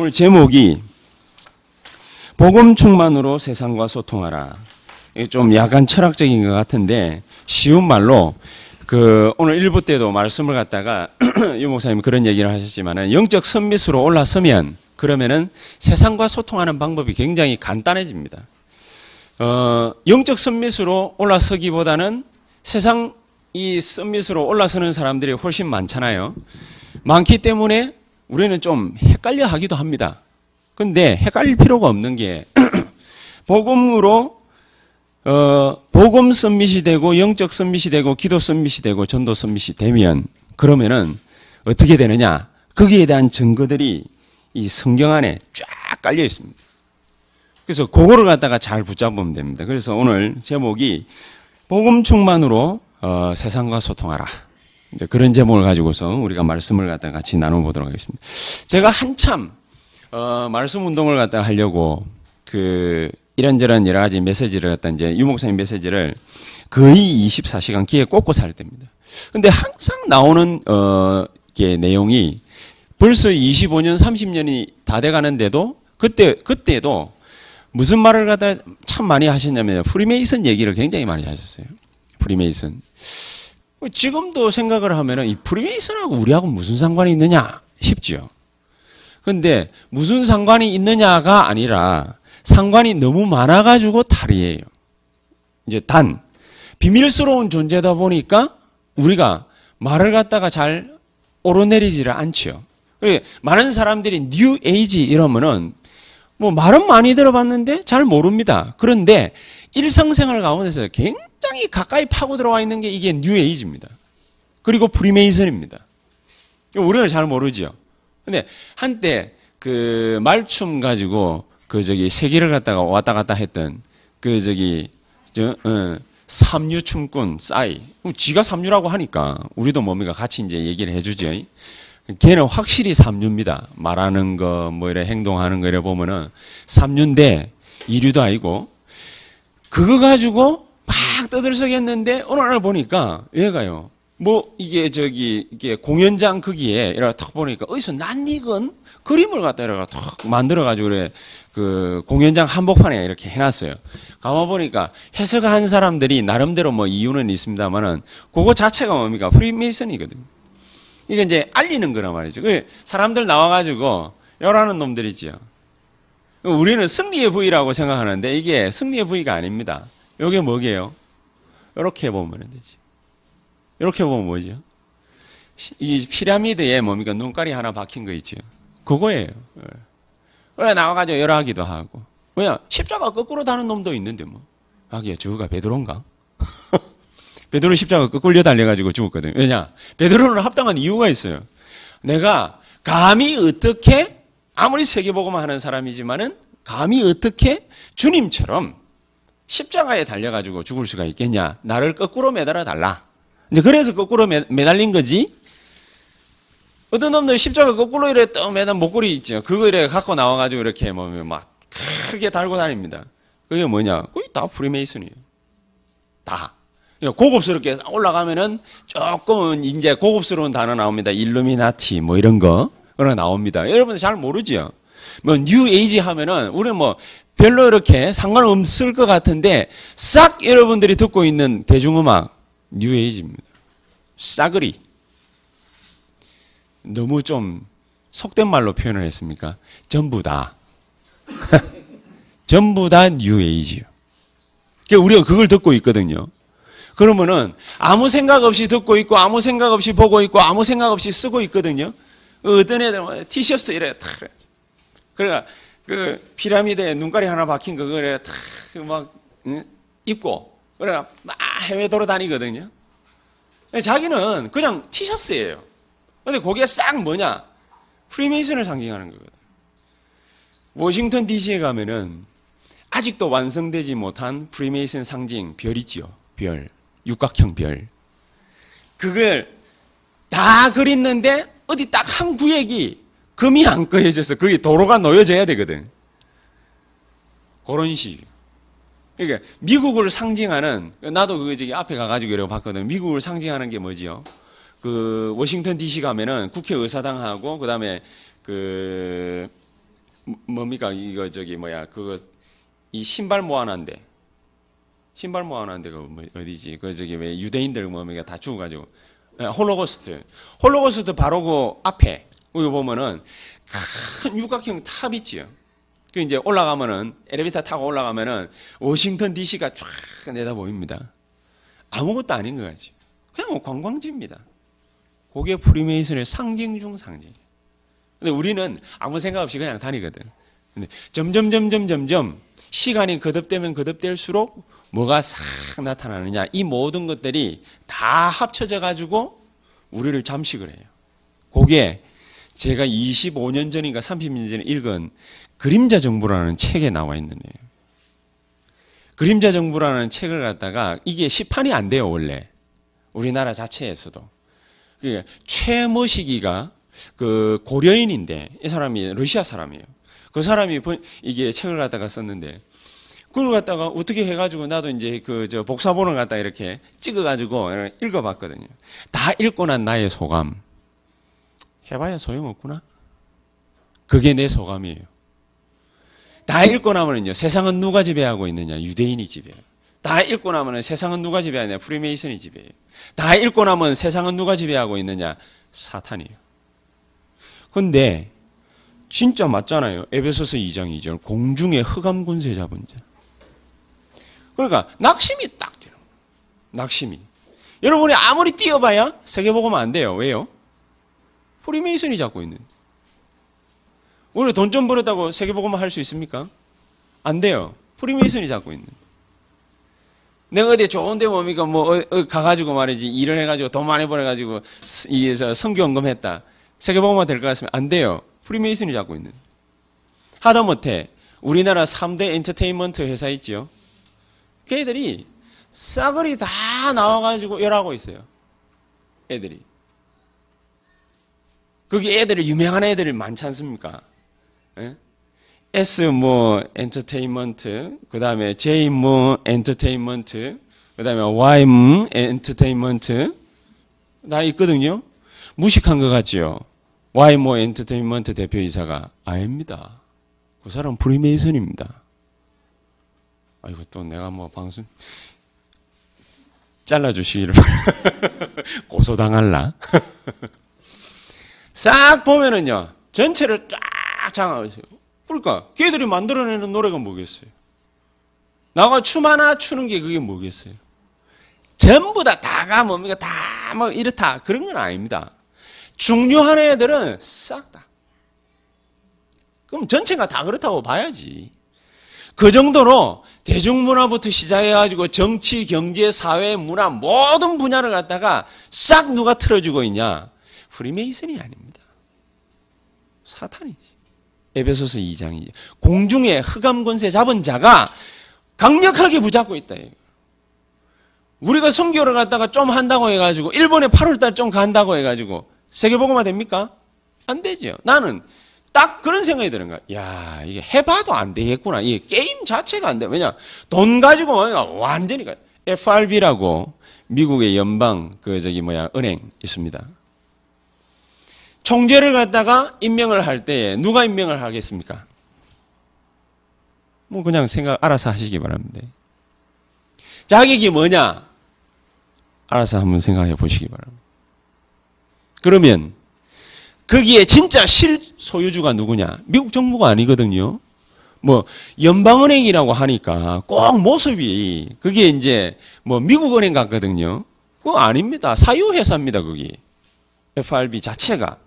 오늘 제목이 복음 충만으로 세상과 소통하라. 좀 약간 철학적인 것 같은데 쉬운 말로 그 오늘 일부 때도 말씀을 갖다가 유 목사님 그런 얘기를 하셨지만은 영적 선미수로 올라서면 그러면은 세상과 소통하는 방법이 굉장히 간단해집니다. 어, 영적 선미수로 올라서기보다는 세상 이 선미수로 올라서는 사람들이 훨씬 많잖아요. 많기 때문에 우리는 좀 헷갈려 하기도 합니다. 근데 헷갈릴 필요가 없는 게 복음으로 어, 복음 선밋이 되고 영적 선밋이 되고 기도 선밋이 되고 전도 선밋이 되면 그러면은 어떻게 되느냐? 거기에 대한 증거들이 이 성경 안에 쫙 깔려 있습니다. 그래서 그거를 갖다가 잘 붙잡으면 됩니다. 그래서 오늘 제목이 복음 충만으로 어, 세상과 소통하라. 이제 그런 제목을 가지고서 우리가 말씀을 갖다 같이 나눠보도록 하겠습니다. 제가 한참 어, 말씀 운동을 갖다 하려고 그 이런저런 여러 가지 메시지를 갖다 이제 유목사님 메시지를 거의 24시간 귀에 꽂고 살 때입니다. 근데 항상 나오는 어, 게 내용이 벌써 25년, 30년이 다 돼 가는데도 그때 그때도 무슨 말을 갖다 참 많이 하셨냐면 프리메이슨 얘기를 굉장히 많이 하셨어요. 프리메이슨. 지금도 생각을 하면은 이 프리메이슨하고 우리하고 무슨 상관이 있느냐 싶지요. 근데 무슨 상관이 있느냐가 아니라 상관이 너무 많아가지고 탈이에요. 이제 단 비밀스러운 존재다 보니까 우리가 말을 갖다가 잘 오르내리지를 않죠. 많은 사람들이 뉴 에이지 이러면은 뭐 말은 많이 들어봤는데 잘 모릅니다. 그런데 일상생활 가운데서 굉장히 가까이 파고 들어와 있는 게 이게 뉴에이지입니다. 그리고 프리메이슨입니다. 우리는 잘 모르지요. 근데 한때 그 말춤 가지고 그 저기 세계를 갖다가 왔다 갔다 했던 그 저기 저 어, 삼류 춤꾼 싸이. 지가 삼류라고 하니까 우리도 뭡니까 같이 이제 얘기를 해주죠. 걔는 확실히 삼류입니다. 말하는 거, 뭐 이래 행동하는 거 이래 보면은 삼류인데 이류도 아니고 그거 가지고 막 떠들썩했는데 어느 날 보니까 얘가요. 뭐 이게 저기 이게 공연장 거기에 이렇게 탁 보니까 어디서 낯익은 그림을 갖다 이렇게 탁 만들어 가지고 그래 그 공연장 한복판에 이렇게 해놨어요. 가만 보니까 해석한 사람들이 나름대로 뭐 이유는 있습니다만은 그거 자체가 뭡니까 프리메이슨이거든요. 이게 이제 알리는 거란 말이죠. 그 사람들 나와가지고 열하는 놈들이지요. 우리는 승리의 부위라고 생각하는데 이게 승리의 부위가 아닙니다. 이게 뭐게요? 이렇게 보면 되지. 이렇게 보면 뭐죠? 이 피라미드에 뭡니까? 눈깔이 하나 박힌 거 있죠. 그거예요. 예. 그래 나와가지고 열하기도 하고. 뭐야? 십자가 거꾸로 다는 놈도 있는데 뭐. 하기야 저가 베드로인가? 베드로 십자가 끌려 달려가지고 죽었거든요. 왜냐? 베드로는 합당한 이유가 있어요. 내가 감히 어떻게 아무리 세계보고만 하는 사람이지만은 감히 어떻게 주님처럼 십자가에 달려가지고 죽을 수가 있겠냐? 나를 거꾸로 매달아 달라. 이제 그래서 거꾸로 매, 매달린 거지. 어떤 놈들 십자가 거꾸로 이래 떡 매달 목걸이 있죠. 그거 이래 갖고 나와가지고 이렇게 뭐막 크게 달고 다닙니다. 그게 뭐냐? 그게 다 프리메이슨이에요. 다. 고급스럽게 올라가면은 조금은 이제 고급스러운 단어 나옵니다. 일루미나티 뭐 이런 거 거 나옵니다. 여러분들 잘 모르죠. 뭐 뉴 에이지 하면은 우리는 뭐 별로 이렇게 상관없을 것 같은데 싹 여러분들이 듣고 있는 대중음악 뉴 에이지입니다. 싸그리 너무 좀 속된 말로 표현을 했습니까? 전부 다 전부 다 뉴 에이지요. 그러니까 우리가 그걸 듣고 있거든요. 그러면은 아무 생각 없이 듣고 있고 아무 생각 없이 보고 있고 아무 생각 없이 쓰고 있거든요. 어떤 애들 뭐 티셔츠 이래 탁 그러니까 그 피라미드에 눈깔이 하나 박힌 거 그래 탁막 입고 그래 막 해외 돌아다니거든요. 자기는 그냥 티셔츠예요. 근데 거기에 싹 뭐냐? 프리메이슨을 상징하는 거거든. 워싱턴 DC에 가면은 아직도 완성되지 못한 프리메이슨 상징 별 있지요. 별. 육각형 별. 그걸 다 그렸는데 어디 딱 한 구역이 금이 안 꺼여져서 거기 도로가 놓여져야 되거든. 그런 식. 그러니까 미국을 상징하는 나도 그 저기 앞에 가가지고 이러고 봤거든. 미국을 상징하는 게 뭐지요? 그 워싱턴 D.C. 가면은 국회의사당하고 그다음에 그 뭡니까 이거 저기 뭐야 그거 이 신발 모아놨는데 신발 모아놨는데 그 뭐 어디지 그 저기 왜 유대인들 뭡니까 다 죽어가지고 예, 홀로코스트 홀로코스트 바로 그 앞에 여기 보면은 큰 육각형 탑 있지요. 그 이제 올라가면은 엘리베이터 타고 올라가면은 워싱턴 D.C.가 쫙 내다 보입니다. 아무것도 아닌 것 같지. 그냥 뭐 관광지입니다. 그게 프리메이슨의 상징 중 상징. 근데 우리는 아무 생각 없이 그냥 다니거든. 근데 점점 점점 점점 시간이 거듭되면 거듭될수록 뭐가 싹 나타나느냐 이 모든 것들이 다 합쳐져 가지고 우리를 잠식을 해요. 그게 제가 25년 전인가 30년 전에 읽은 그림자 정부라는 책에 나와 있는 거예요. 그림자 정부라는 책을 갖다가 이게 시판이 안 돼요, 원래. 우리나라 자체에서도. 그 최모시기가 그 고려인인데 이 사람이 러시아 사람이에요. 그 사람이 이게 책을 갖다가 썼는데 그걸 갖다가 어떻게 해가지고 나도 이제 그 저 복사본을 갖다 이렇게 찍어가지고 읽어봤거든요. 다 읽고 난 나의 소감. 해봐야 소용없구나. 그게 내 소감이에요. 다 읽고 나면은요, 세상은 누가 지배하고 있느냐? 유대인이 지배해요. 다 읽고 나면은 세상은 누가 지배하냐? 프리메이슨이 지배해요. 다 읽고 나면 세상은 누가 지배하고 있느냐? 사탄이에요. 근데, 진짜 맞잖아요. 에베소서 2장 2절. 공중의 흑암 군세 잡은 자. 그러니까, 낙심이 딱 들어. 낙심이. 여러분이 아무리 뛰어봐야 세계보고만 안 돼요. 왜요? 프리메이슨이 잡고 있는. 우리 돈좀 벌었다고 세계보고만 할 수 있습니까? 안 돼요. 프리메이슨이 잡고 있는. 내가 어디 좋은 데 뭡니까? 뭐, 어, 어, 가가지고 말이지. 일을 해가지고 돈 많이 벌어가지고, 이게 저 선교헌금했다. 세계복음화 될 것 같으면 안 돼요. 프리메이슨이 잡고 있는. 하다못해, 우리나라 3대 엔터테인먼트 회사 있지요? 걔들이 싸그리 다 나와가지고 일하고 있어요. 애들이. 거기 애들이 유명한 애들이 많지 않습니까? 예? S 뭐 엔터테인먼트, 그 다음에 J 뭐 엔터테인먼트, 그 다음에 Y 뭐 엔터테인먼트 다 있거든요. 무식한 것 같지요. Y 뭐 엔터테인먼트 대표이사가 아닙니다. 그 사람 프리메이슨입니다. 아이고 또 내가 뭐 방송 잘라주시기를 고소당할라. 싹 보면은요 전체를 쫙 있어요. 그러니까 걔들이 만들어내는 노래가 뭐겠어요? 나가 춤 하나 추는 게 그게 뭐겠어요? 전부 다 다가 뭡니까? 다 뭐 이렇다 그런 건 아닙니다. 중요한 애들은 싹 다. 그럼 전체가 다 그렇다고 봐야지. 그 정도로 대중문화부터 시작해가지고 정치, 경제, 사회, 문화 모든 분야를 갖다가 싹 누가 틀어주고 있냐? 프리메이슨이 아닙니다. 사탄이지. 에베소서 2장이죠. 공중에 흑암 권세 잡은 자가 강력하게 붙잡고 있다. 우리가 성교를 갖다가 좀 한다고 해가지고 일본에 8월달 좀 간다고 해가지고 세계보고만 됩니까? 안 되죠. 나는 딱 그런 생각이 드는 거야. 야 이게 해봐도 안 되겠구나. 이게 게임 자체가 안 돼. 왜냐 돈 가지고 완전히 가. FRB라고 미국의 연방 그 저기 뭐야 은행 있습니다. 총재를 갖다가 임명을 할 때에 누가 임명을 하겠습니까? 뭐 그냥 생각 알아서 하시기 바랍니다. 자격이 뭐냐? 알아서 한번 생각해 보시기 바랍니다. 그러면 거기에 진짜 실 소유주가 누구냐? 미국 정부가 아니거든요. 뭐 연방은행이라고 하니까 꼭 모습이 그게 이제 뭐 미국은행 같거든요. 그거 아닙니다. 사유회사입니다. 거기 FRB 자체가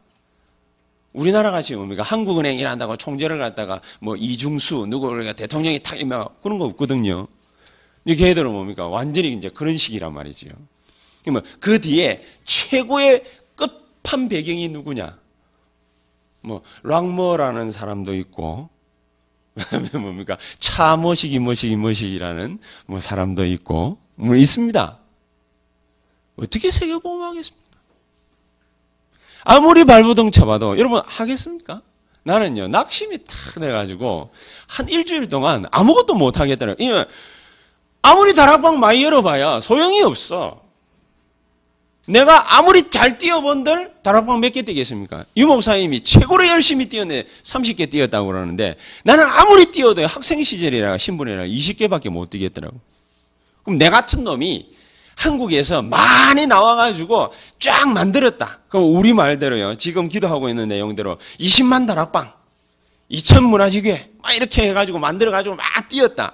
우리나라 같이 뭡니까? 한국은행 일한다고 총재를 갖다가 뭐 이중수 누구 우리가 대통령이 탁이면 그런 거 없거든요. 이게 걔들은 뭡니까? 완전히 이제 그런 식이란 말이지요. 그러면 그 뒤에 최고의 끝판 배경이 누구냐? 뭐 락머라는 사람도 있고 뭡니까? 차머시기 머시기 머시기라는 뭐 사람도 있고 뭐 있습니다. 어떻게 세계보험 하겠습니까? 아무리 발부동 쳐봐도 여러분 하겠습니까? 나는요 낙심이 탁 돼가지고 한 일주일 동안 아무것도 못 하겠다는. 아무리 다락방 많이 열어봐야 소용이 없어. 내가 아무리 잘 뛰어본들 다락방 몇 개 뛰겠습니까? 유 목사님이 최고로 열심히 뛰었는데 30개 뛰었다고 그러는데 나는 아무리 뛰어도 학생 시절이라 신분이라 20개밖에 못 뛰겠더라고. 그럼 내 같은 놈이 한국에서 많이 나와가지고 쫙 만들었다. 그럼 우리 말대로요. 지금 기도하고 있는 내용대로 20만 다락방, 2천 문화지교회 막 이렇게 해가지고 만들어가지고 막 뛰었다.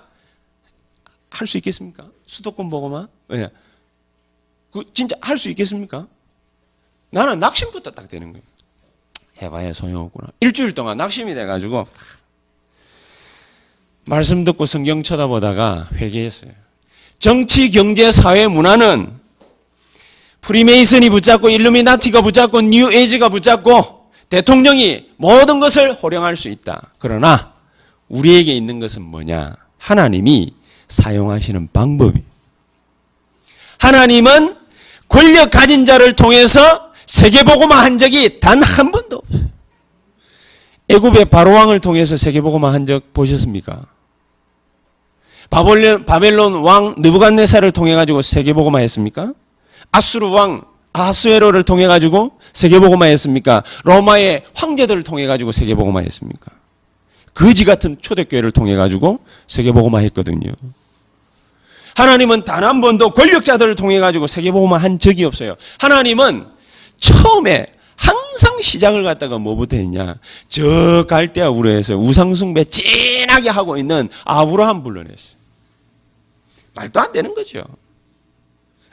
할 수 있겠습니까? 수도권 보고만? 왜? 그 진짜 할 수 있겠습니까? 나는 낙심부터 딱 되는 거예요. 해봐야 소용없구나. 일주일 동안 낙심이 돼가지고 말씀 듣고 성경 쳐다보다가 회개했어요. 정치, 경제, 사회, 문화는 프리메이슨이 붙잡고 일루미나티가 붙잡고 뉴에이지가 붙잡고 대통령이 모든 것을 호령할 수 있다. 그러나 우리에게 있는 것은 뭐냐? 하나님이 사용하시는 방법이 하나님은 권력 가진 자를 통해서 세계보고만 한 적이 단 한 번도 없어요. 애굽의 바로왕을 통해서 세계보고만 한 적 보셨습니까? 바벨론, 바벨론 왕 느부갓네살을 통해 가지고 세계보고만 했습니까? 아수르 왕 아하수에로를 통해 가지고 세계보고만 했습니까? 로마의 황제들을 통해 가지고 세계보고만 했습니까? 거지 같은 초대교회를 통해 가지고 세계보고만 했거든요. 하나님은 단 한 번도 권력자들을 통해 가지고 세계보고만 한 적이 없어요. 하나님은 처음에 항상 시작을 갖다가 뭐부터 했냐? 저 갈대아 우르에서 우상숭배 진하게 하고 있는 아브라함 불러냈어요. 말도 안 되는 거죠.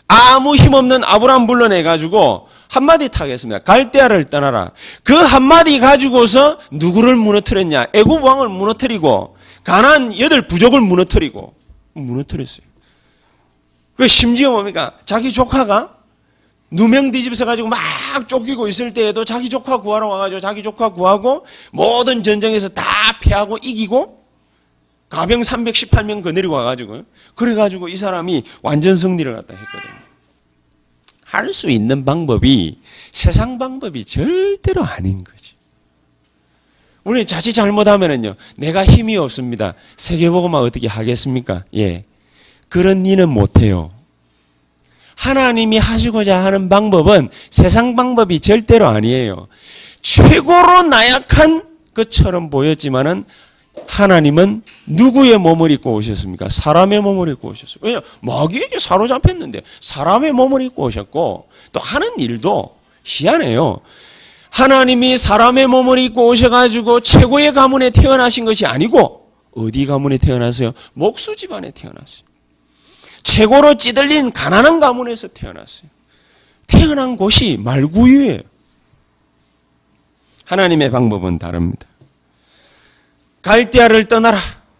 아무 힘없는 아브라함 불러내가지고 한마디 타겠습니다. 갈대아를 떠나라. 그 한마디 가지고서 누구를 무너뜨렸냐? 애굽 왕을 무너뜨리고 가난 여덟 부족을 무너뜨리고 무너뜨렸어요. 그 심지어 뭡니까? 자기 조카가 누명 뒤집어서 가지고 막 쫓기고 있을 때에도 자기 조카 구하러 와가지고 자기 조카 구하고 모든 전쟁에서 다 패하고 이기고 가병 318명 거느리고 와가지고 그래가지고 이 사람이 완전 승리를 갖다 했거든요. 할 수 있는 방법이 세상 방법이 절대로 아닌 거지. 우리 자칫 잘못하면은요, 내가 힘이 없습니다. 세계보고만 어떻게 하겠습니까? 예. 그런 일은 못해요. 하나님이 하시고자 하는 방법은 세상 방법이 절대로 아니에요. 최고로 나약한 것처럼 보였지만은 하나님은 누구의 몸을 입고 오셨습니까? 사람의 몸을 입고 오셨어요. 왜냐? 마귀에게 사로잡혔는데 사람의 몸을 입고 오셨고 또 하는 일도 희한해요. 하나님이 사람의 몸을 입고 오셔가지고 최고의 가문에 태어나신 것이 아니고 어디 가문에 태어났어요? 목수 집안에 태어났어요. 최고로 찌들린 가난한 가문에서 태어났어요. 태어난 곳이 말구유예요. 하나님의 방법은 다릅니다. 갈대아를 떠나라.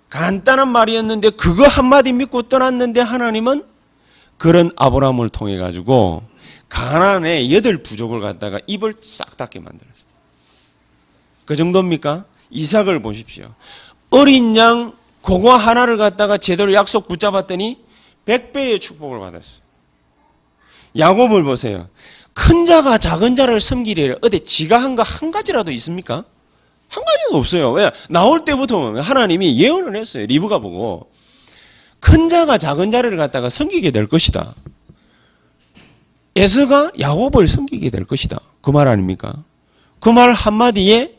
간단한 말이었는데 그거 한마디 믿고 떠났는데 하나님은 그런 아브라함을 통해 가지고 가난의 여덟 부족을 갖다가 입을 싹 닫게 만들었어요. 그 정도입니까? 이삭을 보십시오. 어린 양 그거 하나를 갖다가 제대로 약속 붙잡았더니 백배의 축복을 받았어요. 야곱을 보세요. 큰 자가 작은 자를 섬기려 어디 지가 한 거 한 가지라도 있습니까? 한 가지도 없어요. 왜? 나올 때부터 하나님이 예언을 했어요. 리브가 보고. 큰 자가 작은 자를 갖다가 섬기게 될 것이다. 에서가 야곱을 섬기게 될 것이다. 그 말 아닙니까? 그 말 한마디에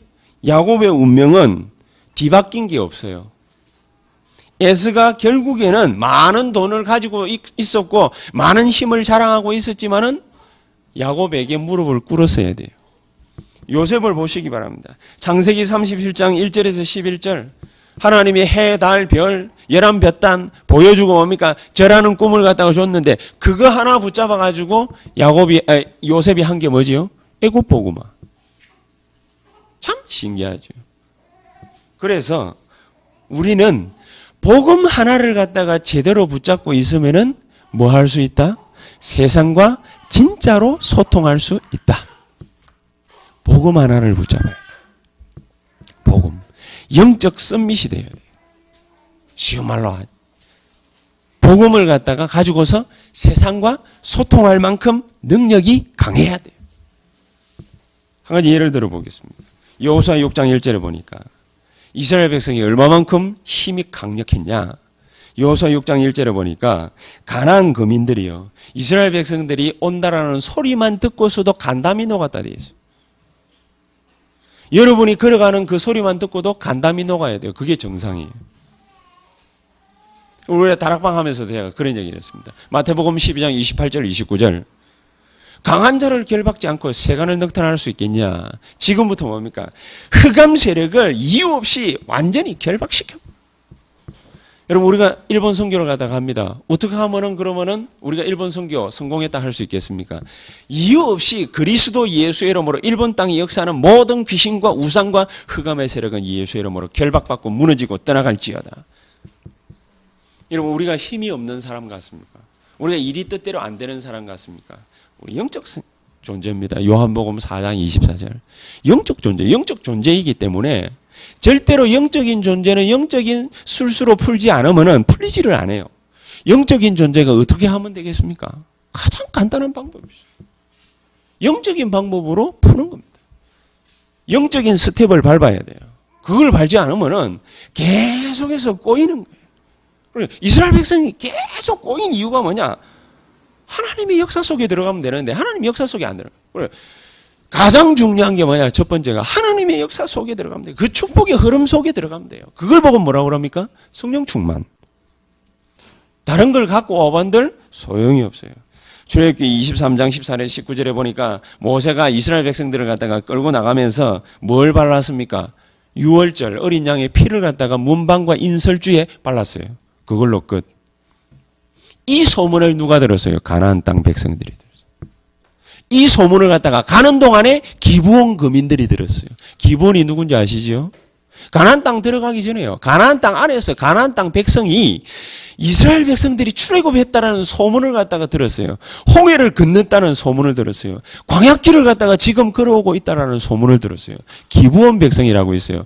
야곱의 운명은 뒤바뀐 게 없어요. 에스가 결국에는 많은 돈을 가지고 있었고 많은 힘을 자랑하고 있었지만은 야곱에게 무릎을 꿇었어야 돼요. 요셉을 보시기 바랍니다. 창세기 37장 1절에서 11절. 하나님이 해, 달, 별, 열한 볕단 보여주고 뭡니까? 저라는 꿈을 갖다가 줬는데 그거 하나 붙잡아 가지고 야곱이 아, 요셉이 한 게 뭐지요? 애굽 보고만. 참 신기하죠. 그래서 우리는 복음 하나를 갖다가 제대로 붙잡고 있으면은 뭐 할 수 있다? 세상과 진짜로 소통할 수 있다. 복음 하나를 붙잡아야 돼. 복음. 영적 썸밋이 돼야 돼. 쉬운 말로 하죠. 복음을 갖다가 가지고서 세상과 소통할 만큼 능력이 강해야 돼요. 한 가지 예를 들어 보겠습니다. 여호수아 6장 1절에 보니까 이스라엘 백성이 얼마만큼 힘이 강력했냐. 여호수아 6장 1절에 보니까 가나안 거민들이요. 이스라엘 백성들이 온다라는 소리만 듣고서도 간담이 녹았다 돼 있어요. 여러분이 걸어가는 그 소리만 듣고도 간담이 녹아야 돼요. 그게 정상이에요. 우리가 다락방 하면서도 제가 그런 얘기를 했습니다. 마태복음 12장 28절 29절. 강한 자를 결박지 않고 세간을 넉탄할 수 있겠냐? 지금부터 뭡니까? 흑암 세력을 이유 없이 완전히 결박시켜. 여러분 우리가 일본 선교를 가다가 합니다. 어떻게 하면은 그러면은 우리가 일본 선교 성공했다 할 수 있겠습니까? 이유 없이 그리스도 예수의 이름으로 일본 땅에 역사하는 모든 귀신과 우상과 흑암의 세력은 예수의 이름으로 결박받고 무너지고 떠나갈지어다. 여러분 우리가 힘이 없는 사람 같습니까? 우리가 일이 뜻대로 안 되는 사람 같습니까? 영적 존재입니다. 요한복음 4장 24절. 영적 존재, 영적 존재이기 때문에 절대로 영적인 존재는 영적인 술수로 풀지 않으면 풀리지를 않아요. 영적인 존재가 어떻게 하면 되겠습니까? 가장 간단한 방법이죠. 영적인 방법으로 푸는 겁니다. 영적인 스텝을 밟아야 돼요. 그걸 밟지 않으면 계속해서 꼬이는 거예요. 이스라엘 백성이 계속 꼬인 이유가 뭐냐? 하나님의 역사 속에 들어가면 되는데 하나님 역사 속에 안 들어가. 그래. 가장 중요한 게 뭐냐? 첫 번째가 하나님의 역사 속에 들어가면 돼요. 그 축복의 흐름 속에 들어가면 돼요. 그걸 보고 뭐라고 그럽니까? 성령 충만. 다른 걸 갖고 와반들 소용이 없어요. 출애굽기 23장 14절 19절에 보니까 모세가 이스라엘 백성들을 갖다가 끌고 나가면서 뭘 발랐습니까? 6월절 어린 양의 피를 갖다가 문방과 인설주에 발랐어요. 그걸로 끝. 이 소문을 누가 들었어요? 가나안 땅 백성들이 들었어요. 이 소문을 갖다가 가는 동안에 기부원 거민들이 들었어요. 기부원이 누군지 아시죠? 가나안 땅 들어가기 전에요. 가나안 땅 안에서 가나안 땅 백성이 이스라엘 백성들이 출애굽했다라는 소문을 갖다가 들었어요. 홍해를 건넜다는 소문을 들었어요. 광약길을 갖다가 지금 걸어오고 있다라는 소문을 들었어요. 기부원 백성이라고 있어요.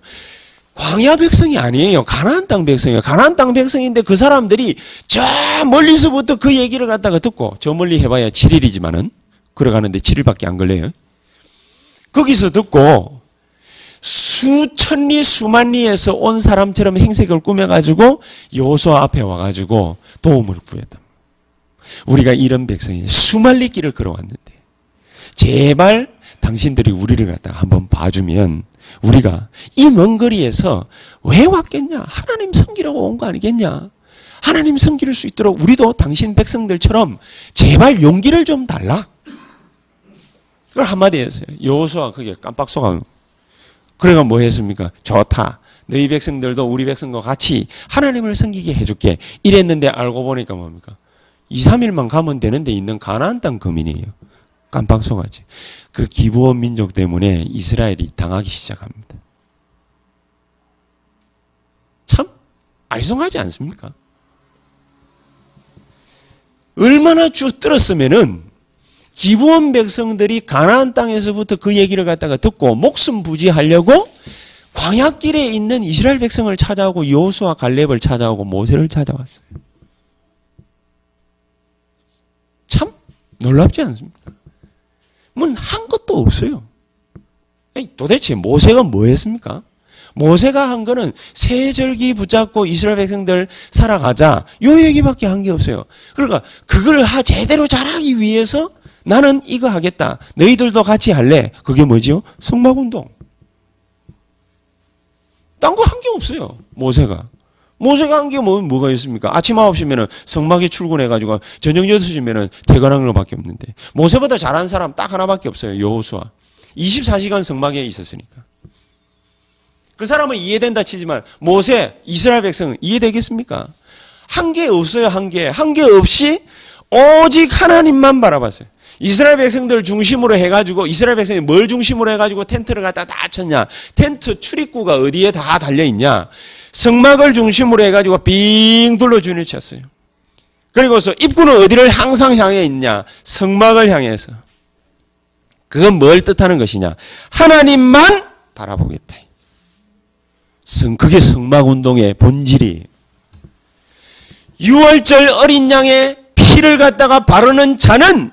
광야 백성이 아니에요. 가나안 땅 백성이에요. 가나안 땅 백성인데 그 사람들이 저 멀리서부터 그 얘기를 갖다가 듣고 저 멀리 해봐야 7일이지만은 걸어가는데 7일밖에 안 걸려요. 거기서 듣고 수천 리 수만 리에서 온 사람처럼 행색을 꾸며가지고 여호수아 앞에 와가지고 도움을 구했다. 우리가 이런 백성이 수만 리 길을 걸어왔는데 제발 당신들이 우리를 갖다가 한번 봐주면 우리가 이 먼 거리에서 왜 왔겠냐? 하나님 섬기려고 온 거 아니겠냐? 하나님 섬기를 수 있도록 우리도 당신 백성들처럼 제발 용기를 좀 달라. 그걸 한마디 했어요. 여호수아 그게 깜빡 속아. 그래가 뭐 했습니까? 좋다. 너희 백성들도 우리 백성과 같이 하나님을 섬기게 해줄게. 이랬는데 알고 보니까 뭡니까? 2, 3일만 가면 되는데 있는 가나안 땅 거민이에요. 깜빡 속았지. 그 기부원 민족 때문에 이스라엘이 당하기 시작합니다. 참 아리송하지 않습니까? 얼마나 쭉 들었으면은 기부원 백성들이 가나안 땅에서부터 그 얘기를 갖다가 듣고 목숨 부지하려고 광야길에 있는 이스라엘 백성을 찾아오고 여호수아 갈렙을 찾아오고 모세를 찾아왔어요. 참 놀랍지 않습니까? 뭐한 것도 없어요. 도대체 모세가 뭐 했습니까? 모세가 한 거는 새 절기 붙잡고 이스라엘 백성들 살아가자 요 얘기밖에 한 게 없어요. 그러니까 그걸 하 제대로 잘하기 위해서 나는 이거 하겠다. 너희들도 같이 할래. 그게 뭐지요? 성막 운동. 딴 거 한 게 없어요. 모세가. 모세가 한 게 뭐, 뭐가 있습니까? 아침 9시면은 성막에 출근해가지고 저녁 6시면은 퇴근하는 것밖에 없는데. 모세보다 잘한 사람 딱 하나밖에 없어요. 여호수아. 24시간 성막에 있었으니까. 그 사람은 이해된다 치지만 모세, 이스라엘 백성은 이해되겠습니까? 한 게 없어요, 한 개. 한게 없이 오직 하나님만 바라봤어요. 이스라엘 백성들 중심으로 해가지고 이스라엘 백성이 뭘 중심으로 해가지고 텐트를 갖다 다 쳤냐? 텐트 출입구가 어디에 다 달려 있냐? 성막을 중심으로 해가지고 빙 둘러 준을 쳤어요. 그리고서 입구는 어디를 항상 향해 있냐? 성막을 향해서. 그건 뭘 뜻하는 것이냐? 하나님만 바라보겠다. 성, 그게 성막 운동의 본질이에요. 6월절 어린 양의 피를 갖다가 바르는 자는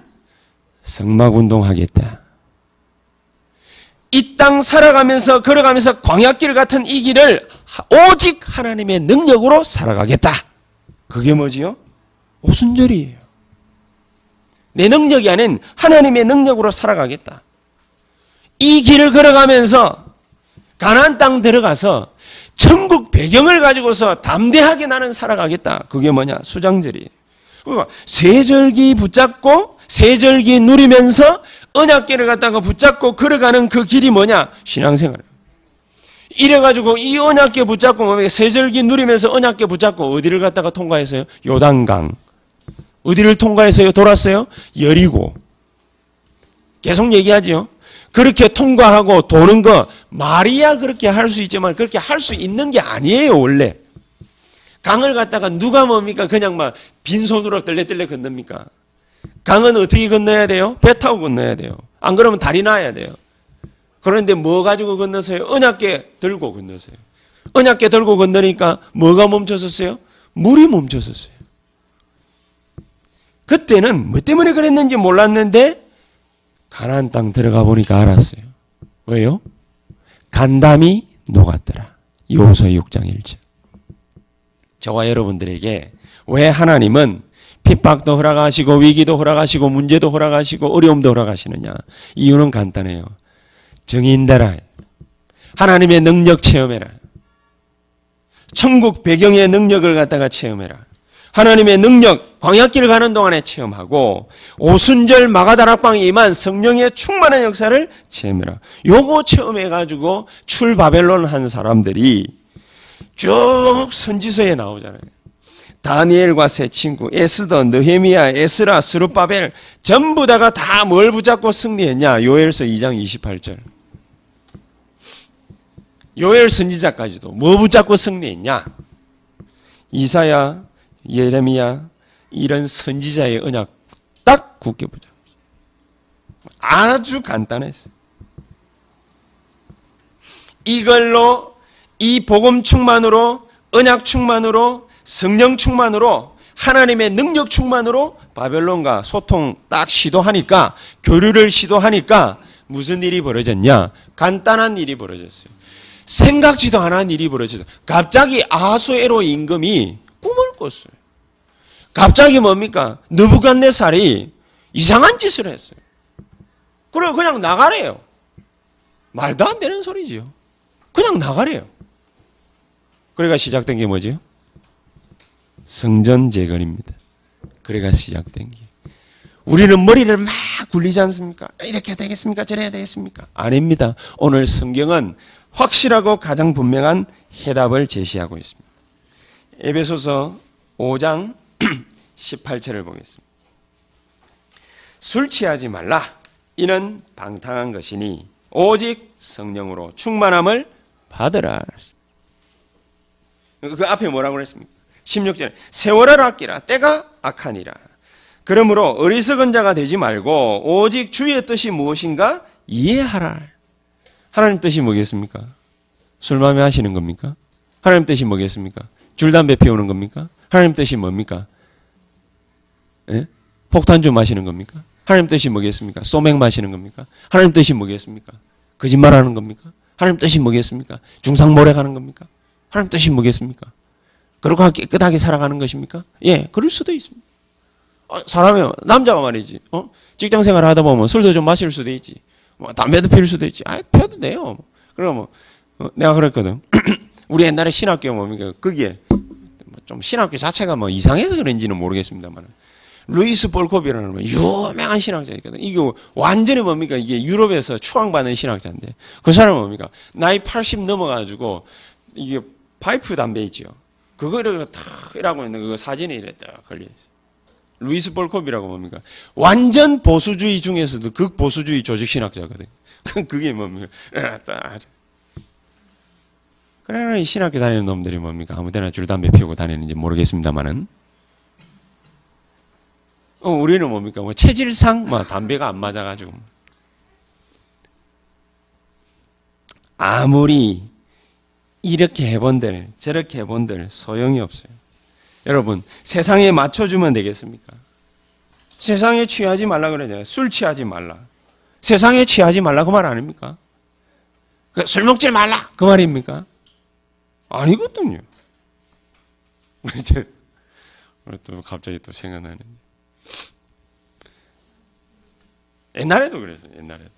성막 운동 하겠다. 이 땅 살아가면서 걸어가면서 광약길 같은 이 길을 오직 하나님의 능력으로 살아가겠다. 그게 뭐지요? 오순절이에요. 내 능력이 아닌 하나님의 능력으로 살아가겠다. 이 길을 걸어가면서 가나안 땅 들어가서 천국 배경을 가지고서 담대하게 나는 살아가겠다. 그게 뭐냐? 수장절이에요. 그러니까 세절기 붙잡고 세절기 누리면서 언약계를 갖다가 붙잡고 걸어가는 그 길이 뭐냐? 신앙생활. 이래가지고 이 언약계 붙잡고 뭐 세절기 누리면서 언약계 붙잡고 어디를 갖다가 통과했어요? 요단강. 어디를 통과해서요? 돌았어요? 여리고. 계속 얘기하지요. 그렇게 통과하고 도는 거 말이야 그렇게 할 수 있지만 그렇게 할 수 있는 게 아니에요 원래. 강을 갖다가 누가 뭡니까 그냥 막 빈손으로 뜰레뜰레 건넙니까? 강은 어떻게 건너야 돼요? 배 타고 건너야 돼요. 안 그러면 다리 놔야 돼요. 그런데 뭐 가지고 건너세요? 언약계 들고 건너세요. 언약계 들고 건너니까 뭐가 멈춰섰어요? 물이 멈춰섰어요. 그때는 뭐 때문에 그랬는지 몰랐는데 가나안 땅 들어가 보니까 알았어요. 왜요? 간담이 녹았더라. 요서 6장 1절. 저와 여러분들에게 왜 하나님은 핍박도 허락하시고 위기도 허락하시고 문제도 허락하시고 어려움도 허락하시느냐? 이유는 간단해요. 정인되라. 하나님의 능력 체험해라. 천국 배경의 능력을 갖다가 체험해라. 하나님의 능력, 광약길을 가는 동안에 체험하고 오순절 마가다락방에 임한 성령의 충만한 역사를 체험해라. 요거 체험해 가지고 출바벨론 한 사람들이 쭉 선지서에 나오잖아요. 다니엘과 세 친구, 에스더, 느헤미야, 에스라, 스루바벨 전부 다가 다 뭘 붙잡고 승리했냐? 요엘서 2장 28절. 요엘 선지자까지도 뭐 붙잡고 승리했냐? 이사야, 예레미야 이런 선지자의 언약 딱 굳게 보자. 아주 간단했어요. 이걸로 이 복음 충만으로 언약 충만으로 성령 충만으로 하나님의 능력 충만으로 바벨론과 소통 딱 시도하니까 교류를 시도하니까 무슨 일이 벌어졌냐? 간단한 일이 벌어졌어요. 생각지도 않은 일이 벌어졌어요. 갑자기 아수에로 임금이 꿈을 꿨어요. 갑자기 뭡니까? 느부갓네살이 이상한 짓을 했어요. 그리고 그냥 나가래요. 말도 안 되는 소리지요. 그냥 나가래요. 그래가 시작된 게 뭐죠? 성전 재건입니다. 그래가 시작된 게. 우리는 머리를 막 굴리지 않습니까? 이렇게 되겠습니까? 저래야 되겠습니까? 아닙니다. 오늘 성경은 확실하고 가장 분명한 해답을 제시하고 있습니다. 에베소서 5장 18절을 보겠습니다. 술 취하지 말라. 이는 방탕한 것이니 오직 성령으로 충만함을 받으라. 그 앞에 뭐라고 그랬습니까? 16절에 세월을 아끼라 때가 악하니라. 그러므로 어리석은 자가 되지 말고 오직 주의 뜻이 무엇인가 이해하라. 하나님 뜻이 뭐겠습니까? 술 마매 하시는 겁니까? 하나님 뜻이 뭐겠습니까? 줄 담배 피우는 겁니까? 하나님 뜻이 뭡니까? 예? 폭탄주 마시는 겁니까? 하나님 뜻이 뭐겠습니까? 소맥 마시는 겁니까? 하나님 뜻이 뭐겠습니까? 거짓말하는 겁니까? 하나님 뜻이 뭐겠습니까? 중상모래 가는 겁니까? 하나님 뜻이 뭐겠습니까? 그렇게 깨끗하게 살아가는 것입니까? 예, 그럴 수도 있습니다. 어, 사람이 남자가 말이지, 어? 직장 생활 하다 보면 술도 좀 마실 수도 있지, 뭐 담배도 피울 수도 있지, 아, 피워도 돼요. 그럼 뭐 어, 내가 그랬거든. 우리 옛날에 신학교 뭡니까? 거기에 좀 신학교 자체가 뭐 이상해서 그런지는 모르겠습니다만 루이스 볼코비라는 뭐 유명한 신학자 있거든. 이게 완전히 뭡니까? 이게 유럽에서 추앙받는 신학자인데 그 사람은 뭡니까? 나이 80 넘어가지고 이게 파이프 담배 있죠. 그거를 탁 이라고 있는 그 사진에 이랬다 걸려 있어. 루이스 볼코비라고 뭡니까? 완전 보수주의 중에서도 극보수주의 조직 신학자거든. 그게 뭡니까? 그러나 이 신학교 다니는 놈들이 뭡니까? 아무 데나 줄 담배 피우고 다니는지 모르겠습니다만은. 어, 우리는 뭡니까? 뭐 체질상 뭐 담배가 안 맞아가지고 아무리 이렇게 해본들 저렇게 해본들 소용이 없어요. 여러분 세상에 맞춰주면 되겠습니까? 세상에 취하지 말라 그러잖아요. 술 취하지 말라. 세상에 취하지 말라 그 말 아닙니까? 그술 먹지 말라 그 말입니까? 아니거든요. 또 갑자기 또 생각나네. 옛날에도 그랬어요. 옛날에도.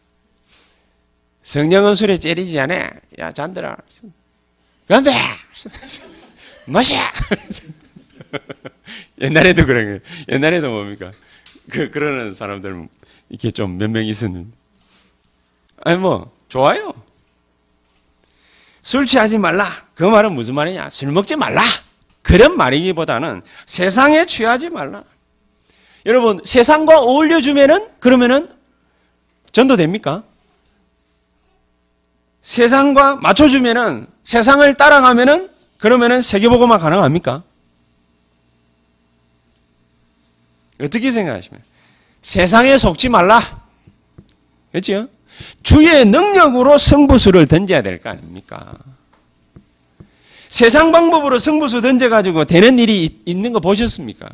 성령은 술에 째리지 않아. 야 잔들아. 건배. 마셔. 옛날에도 그런 거예요. 옛날에도 뭡니까? 그 그러는 사람들 이렇게 좀 몇 명 있었는데. 아니 뭐 좋아요. 술 취하지 말라. 그 말은 무슨 말이냐? 술 먹지 말라. 그런 말이기보다는 세상에 취하지 말라. 여러분, 세상과 어울려주면은, 그러면은, 전도됩니까? 세상과 맞춰주면은, 세상을 따라가면은, 그러면은 세계보고만 가능합니까? 어떻게 생각하시면? 세상에 속지 말라. 그렇죠? 주의 능력으로 성부수를 던져야 될 거 아닙니까? 세상 방법으로 성부수 던져가지고 되는 일이 있는 거 보셨습니까?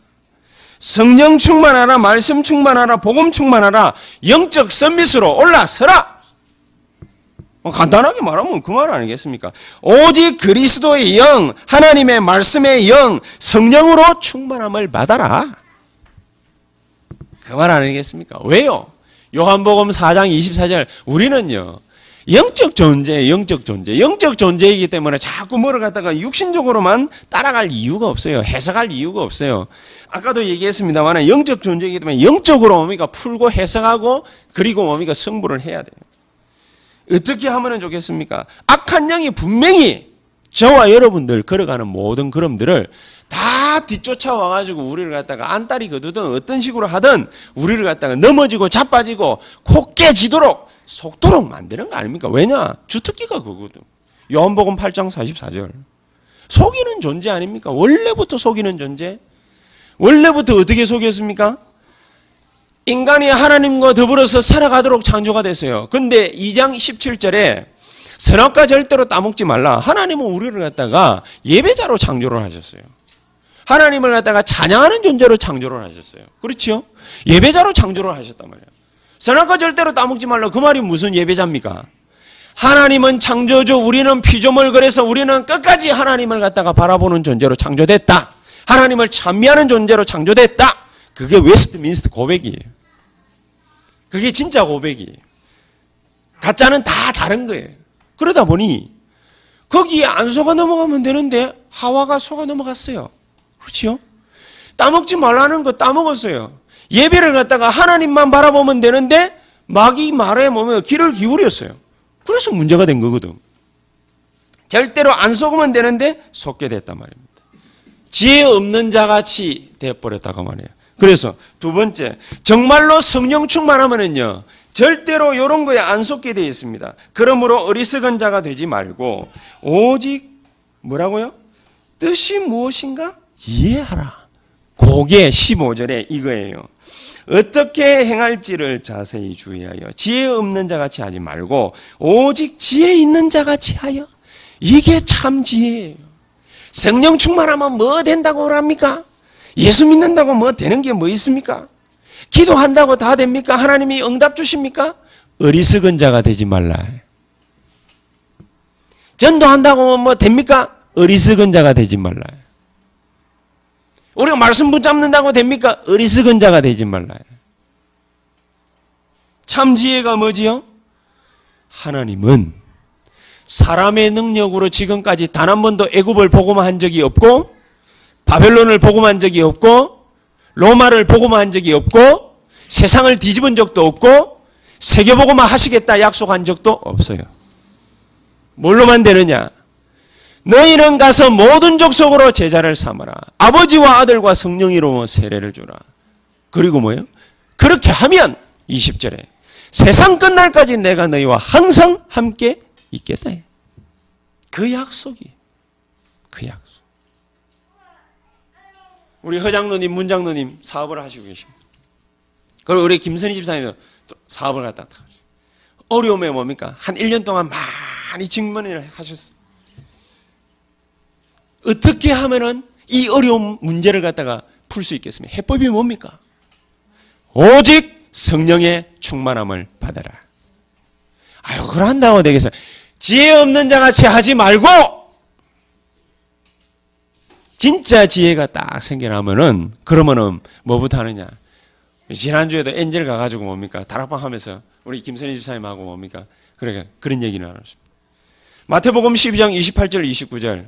성령 충만하라, 말씀 충만하라, 복음 충만하라, 영적 선미수로 올라서라! 뭐 간단하게 말하면 그 말 아니겠습니까? 오직 그리스도의 영, 하나님의 말씀의 영, 성령으로 충만함을 받아라. 그 말 아니겠습니까? 왜요? 요한복음 4장 24절, 우리는요, 영적 존재, 영적 존재, 영적 존재이기 때문에 자꾸 뭐를 갖다가 육신적으로만 따라갈 이유가 없어요. 해석할 이유가 없어요. 아까도 얘기했습니다만 영적 존재이기 때문에 영적으로 뭡니까 풀고 해석하고 그리고 뭡니까 승부를 해야 돼요. 어떻게 하면 좋겠습니까? 악한 영이 분명히 저와 여러분들 걸어가는 모든 걸음들을 다 뒤쫓아와 가지고 우리를 갖다가 안달이 거두든 어떤 식으로 하든 우리를 갖다가 넘어지고 자빠지고 코 깨지도록 속도록 만드는 거 아닙니까? 왜냐? 주특기가 그거거든. 요한복음 8장 44절. 속이는 존재 아닙니까? 원래부터 속이는 존재? 원래부터 어떻게 속였습니까? 인간이 하나님과 더불어서 살아가도록 창조가 됐어요. 근데 2장 17절에 선악과 절대로 따먹지 말라. 하나님은 우리를 갖다가 예배자로 창조를 하셨어요. 하나님을 갖다가 찬양하는 존재로 창조를 하셨어요. 그렇죠? 예배자로 창조를 하셨단 말이에요. 선악과 절대로 따먹지 말라. 그 말이 무슨 예배자입니까? 하나님은 창조주, 우리는 피조물, 그래서 우리는 끝까지 하나님을 갖다가 바라보는 존재로 창조됐다. 하나님을 찬미하는 존재로 창조됐다. 그게 웨스트민스터 고백이에요. 그게 진짜 고백이에요. 가짜는 다 다른 거예요. 그러다 보니 거기에 안 속아 넘어가면 되는데 하와가 속아 넘어갔어요. 그렇죠? 따먹지 말라는 거 따먹었어요. 예배를 갖다가 하나님만 바라보면 되는데 마귀 말에 뭐면 귀를 기울였어요. 그래서 문제가 된 거거든. 절대로 안 속으면 되는데 속게 됐단 말입니다. 지혜 없는 자같이 돼버렸다고 말이에요. 그래서 두 번째, 정말로 성령 충만하면은요, 절대로 이런 거에 안 속게 되어 있습니다. 그러므로 어리석은 자가 되지 말고, 오직, 뭐라고요? 뜻이 무엇인가? 이해하라. 그게 15절에 이거예요. 어떻게 행할지를 자세히 주의하여 지혜 없는 자 같이 하지 말고 오직 지혜 있는 자 같이 하여 이게 참 지혜예요. 성령 충만하면 뭐 된다고 합니까? 예수 믿는다고 뭐 되는 게 뭐 있습니까? 기도한다고 다 됩니까? 하나님이 응답 주십니까? 어리석은 자가 되지 말라. 전도한다고 뭐 됩니까? 어리석은 자가 되지 말라. 우리가 말씀 붙잡는다고 됩니까? 어리석은 자가 되지 말라. 참 지혜가 뭐지요? 하나님은 사람의 능력으로 지금까지 단 한 번도 애굽을 복음한 적이 없고 바벨론을 복음한 적이 없고 로마를 복음한 적이 없고 세상을 뒤집은 적도 없고 세계 복음화 하시겠다 약속한 적도 없어요. 뭘로만 되느냐? 너희는 가서 모든 족속으로 제자를 삼아라. 아버지와 아들과 성령 이로 세례를 주라. 그리고 뭐예요? 그렇게 하면 20절에 세상 끝날까지 내가 너희와 항상 함께 있겠다. 그 약속이 그 약속. 우리 허장노님, 문장노님 사업을 하시고 계십니다. 그리고 우리 김선희 집사님도 사업을 갖다 어려움에 뭡니까? 한 1년 동안 많이 직면을 하셨어. 어떻게 하면은 이 어려운 문제를 갖다가 풀 수 있겠습니까? 해법이 뭡니까? 오직 성령의 충만함을 받아라. 아유, 그걸 한다고 되겠어요. 지혜 없는 자 같이 하지 말고 진짜 지혜가 딱 생겨나면은 그러면은 뭐부터 하느냐? 지난주에도 엔젤 가가지고 뭡니까? 다락방 하면서 우리 김선희 주사님하고 뭡니까? 그러니까 그런 얘기를 나눴습니다. 마태복음 12장 28절 29절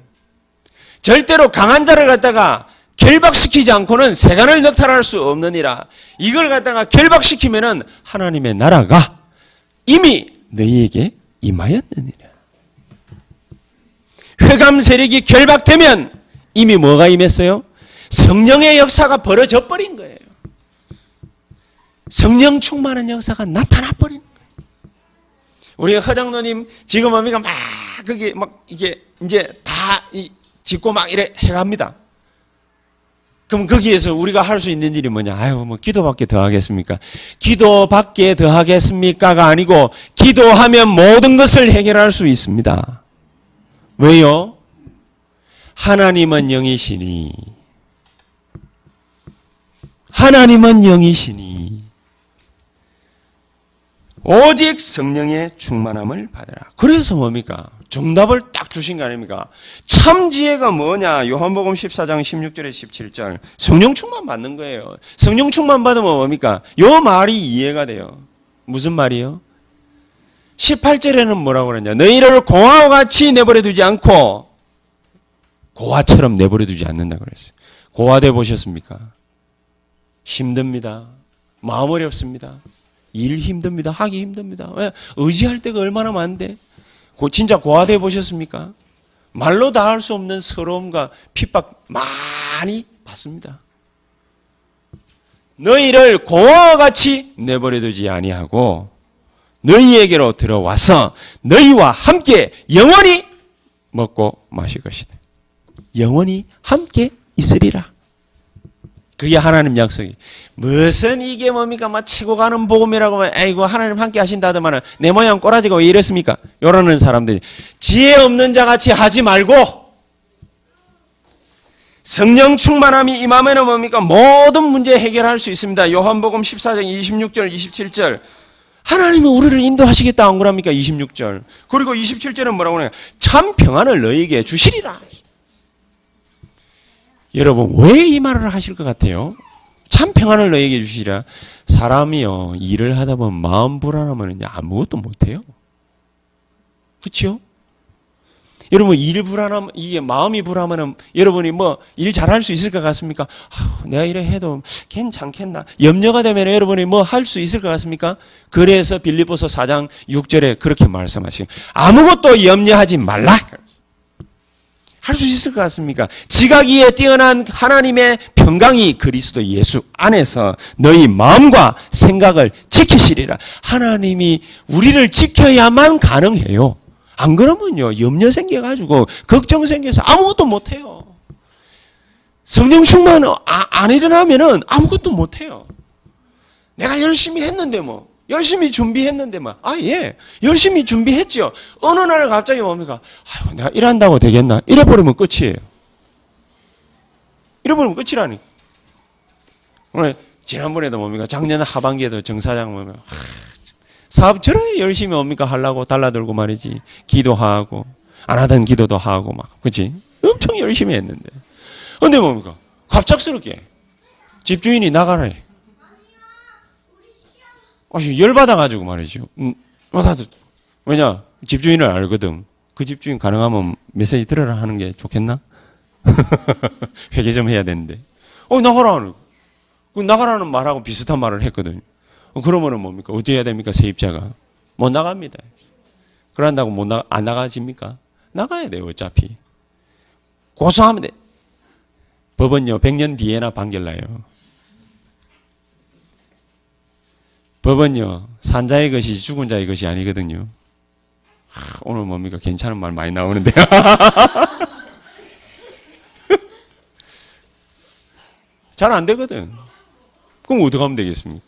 절대로 강한 자를 갖다가 결박시키지 않고는 세간을 넉탈할 수 없느니라. 이걸 갖다가 결박시키면은 하나님의 나라가 이미 너희에게 임하였느니라. 흑암 세력이 결박되면 이미 뭐가 임했어요? 성령의 역사가 벌어져 버린 거예요. 성령 충만한 역사가 나타나 버린 거예요. 우리 허장노님 지금 어미가 막 그게 막 이게 이제 다 짓고 막 이래 해갑니다. 그럼 거기에서 우리가 할 수 있는 일이 뭐냐? 아유, 뭐 기도밖에 더 하겠습니까? 기도밖에 더 하겠습니까가 아니고 기도하면 모든 것을 해결할 수 있습니다. 왜요? 하나님은 영이시니 하나님은 영이시니 오직 성령의 충만함을 받으라. 그래서 뭡니까? 정답을 딱 주신 거 아닙니까? 참 지혜가 뭐냐? 요한복음 14장 16절에 17절. 성령 충만 받는 거예요. 성령 충만 받으면 뭡니까? 요 말이 이해가 돼요. 무슨 말이요? 18절에는 뭐라고 그러냐? 너희를 공화와 같이 내버려 두지 않고 고아처럼 내버려 두지 않는다 그랬어요. 고아돼 보셨습니까? 힘듭니다. 마음 어렵습니다. 일 힘듭니다. 하기 힘듭니다. 왜? 의지할 때가 얼마나 많은데? 진짜 고아돼 보셨습니까? 말로 다 할 수 없는 서러움과 핍박 많이 받습니다. 너희를 고아와 같이 내버려 두지 아니하고 너희에게로 들어와서 너희와 함께 영원히 먹고 마실 것이다. 영원히 함께 있으리라. 그게 하나님 약속이. 무슨 이게 뭡니까? 막 최고 가는 복음이라고 막, 아이고, 하나님 함께 하신다더만은 내 모양 꼬라지가 왜 이랬습니까? 이러는 사람들이. 지혜 없는 자 같이 하지 말고, 성령 충만함이 임하면 뭡니까? 모든 문제 해결할 수 있습니다. 요한복음 14장 26절, 27절. 하나님은 우리를 인도하시겠다 안 그럽니까? 26절. 그리고 27절은 뭐라고 하냐? 참 평안을 너에게 주시리라. 여러분 왜 이 말을 하실 것 같아요? 참 평안을 너에게 주시라. 사람이요 일을 하다 보면 마음 불안하면 아무것도 못해요. 그렇죠? 여러분 일 불안함 이게 마음이 불안하면 여러분이 뭐 일 잘할 수 있을 것 같습니까? 아휴, 내가 이래 해도 괜찮겠나? 염려가 되면 여러분이 뭐 할 수 있을 것 같습니까? 그래서 빌립보서 4장 6절에 그렇게 말씀하시고 아무것도 염려하지 말라. 할 수 있을 것 같습니까? 지각이에 뛰어난 하나님의 평강이 그리스도 예수 안에서 너희 마음과 생각을 지키시리라. 하나님이 우리를 지켜야만 가능해요. 안 그러면요, 염려 생겨가지고, 걱정 생겨서 아무것도 못해요. 성령 충만 아, 안 일어나면은 아무것도 못해요. 내가 열심히 했는데 뭐. 열심히 준비했는데 막, 아, 예. 열심히 준비했죠. 어느 날 갑자기 뭡니까? 아유, 내가 일한다고 되겠나? 이래버리면 끝이에요. 이래버리면 끝이라니. 오늘, 지난번에도 뭡니까? 작년 하반기에도 정사장 보면, 하, 사업 저렇게 열심히 뭡니까? 하려고 달라들고 말이지. 기도하고, 안 하던 기도도 하고 막, 그치? 엄청 열심히 했는데. 근데 뭡니까? 갑작스럽게 집주인이 나가라. 아주 열받아가지고 말이죠. 음, 와사도 왜냐 집주인을 알거든. 그 집주인 가능하면 메시지 들어라 하는 게 좋겠나? 회개 좀 해야 되는데. 어 나가라는. 그 나가라는 말하고 비슷한 말을 했거든. 어, 그러면은 뭡니까? 어떻게 해야 됩니까? 세입자가 못 나갑니다. 그런다고 못 나, 안 나가집니까? 나가야 돼요, 어차피. 고소하면 돼. 법은요, 100년 뒤에나 판결 나요. 법은요, 산자의 것이 죽은 자의 것이 아니거든요. 하, 오늘 뭡니까? 괜찮은 말 많이 나오는데요. 잘 안 되거든. 그럼 어떻게 하면 되겠습니까?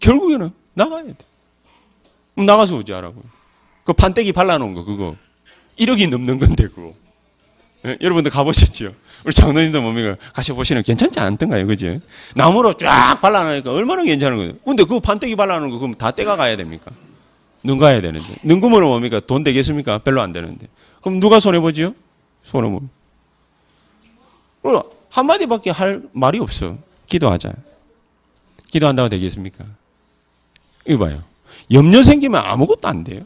결국에는 나가야 돼. 나가서 어찌하라고. 그 판때기 발라놓은 거, 그거. 1억이 넘는 건데, 그거. 예? 여러분들 가보셨죠? 우리 장로님도 뭡니까? 가셔보시면 괜찮지 않던가요? 그죠? 나무로 쫙 발라놓으니까 얼마나 괜찮은 거예요? 근데 그 판때기 발라놓은 거 그럼 다 떼가 가야 됩니까? 눈 가야 되는데. 눈 구멍은 뭡니까? 돈 되겠습니까? 별로 안 되는데. 그럼 누가 손해보지요? 손해보 한마디밖에 할 말이 없어. 기도하자. 기도한다고 되겠습니까? 이거 봐요. 염려 생기면 아무것도 안 돼요.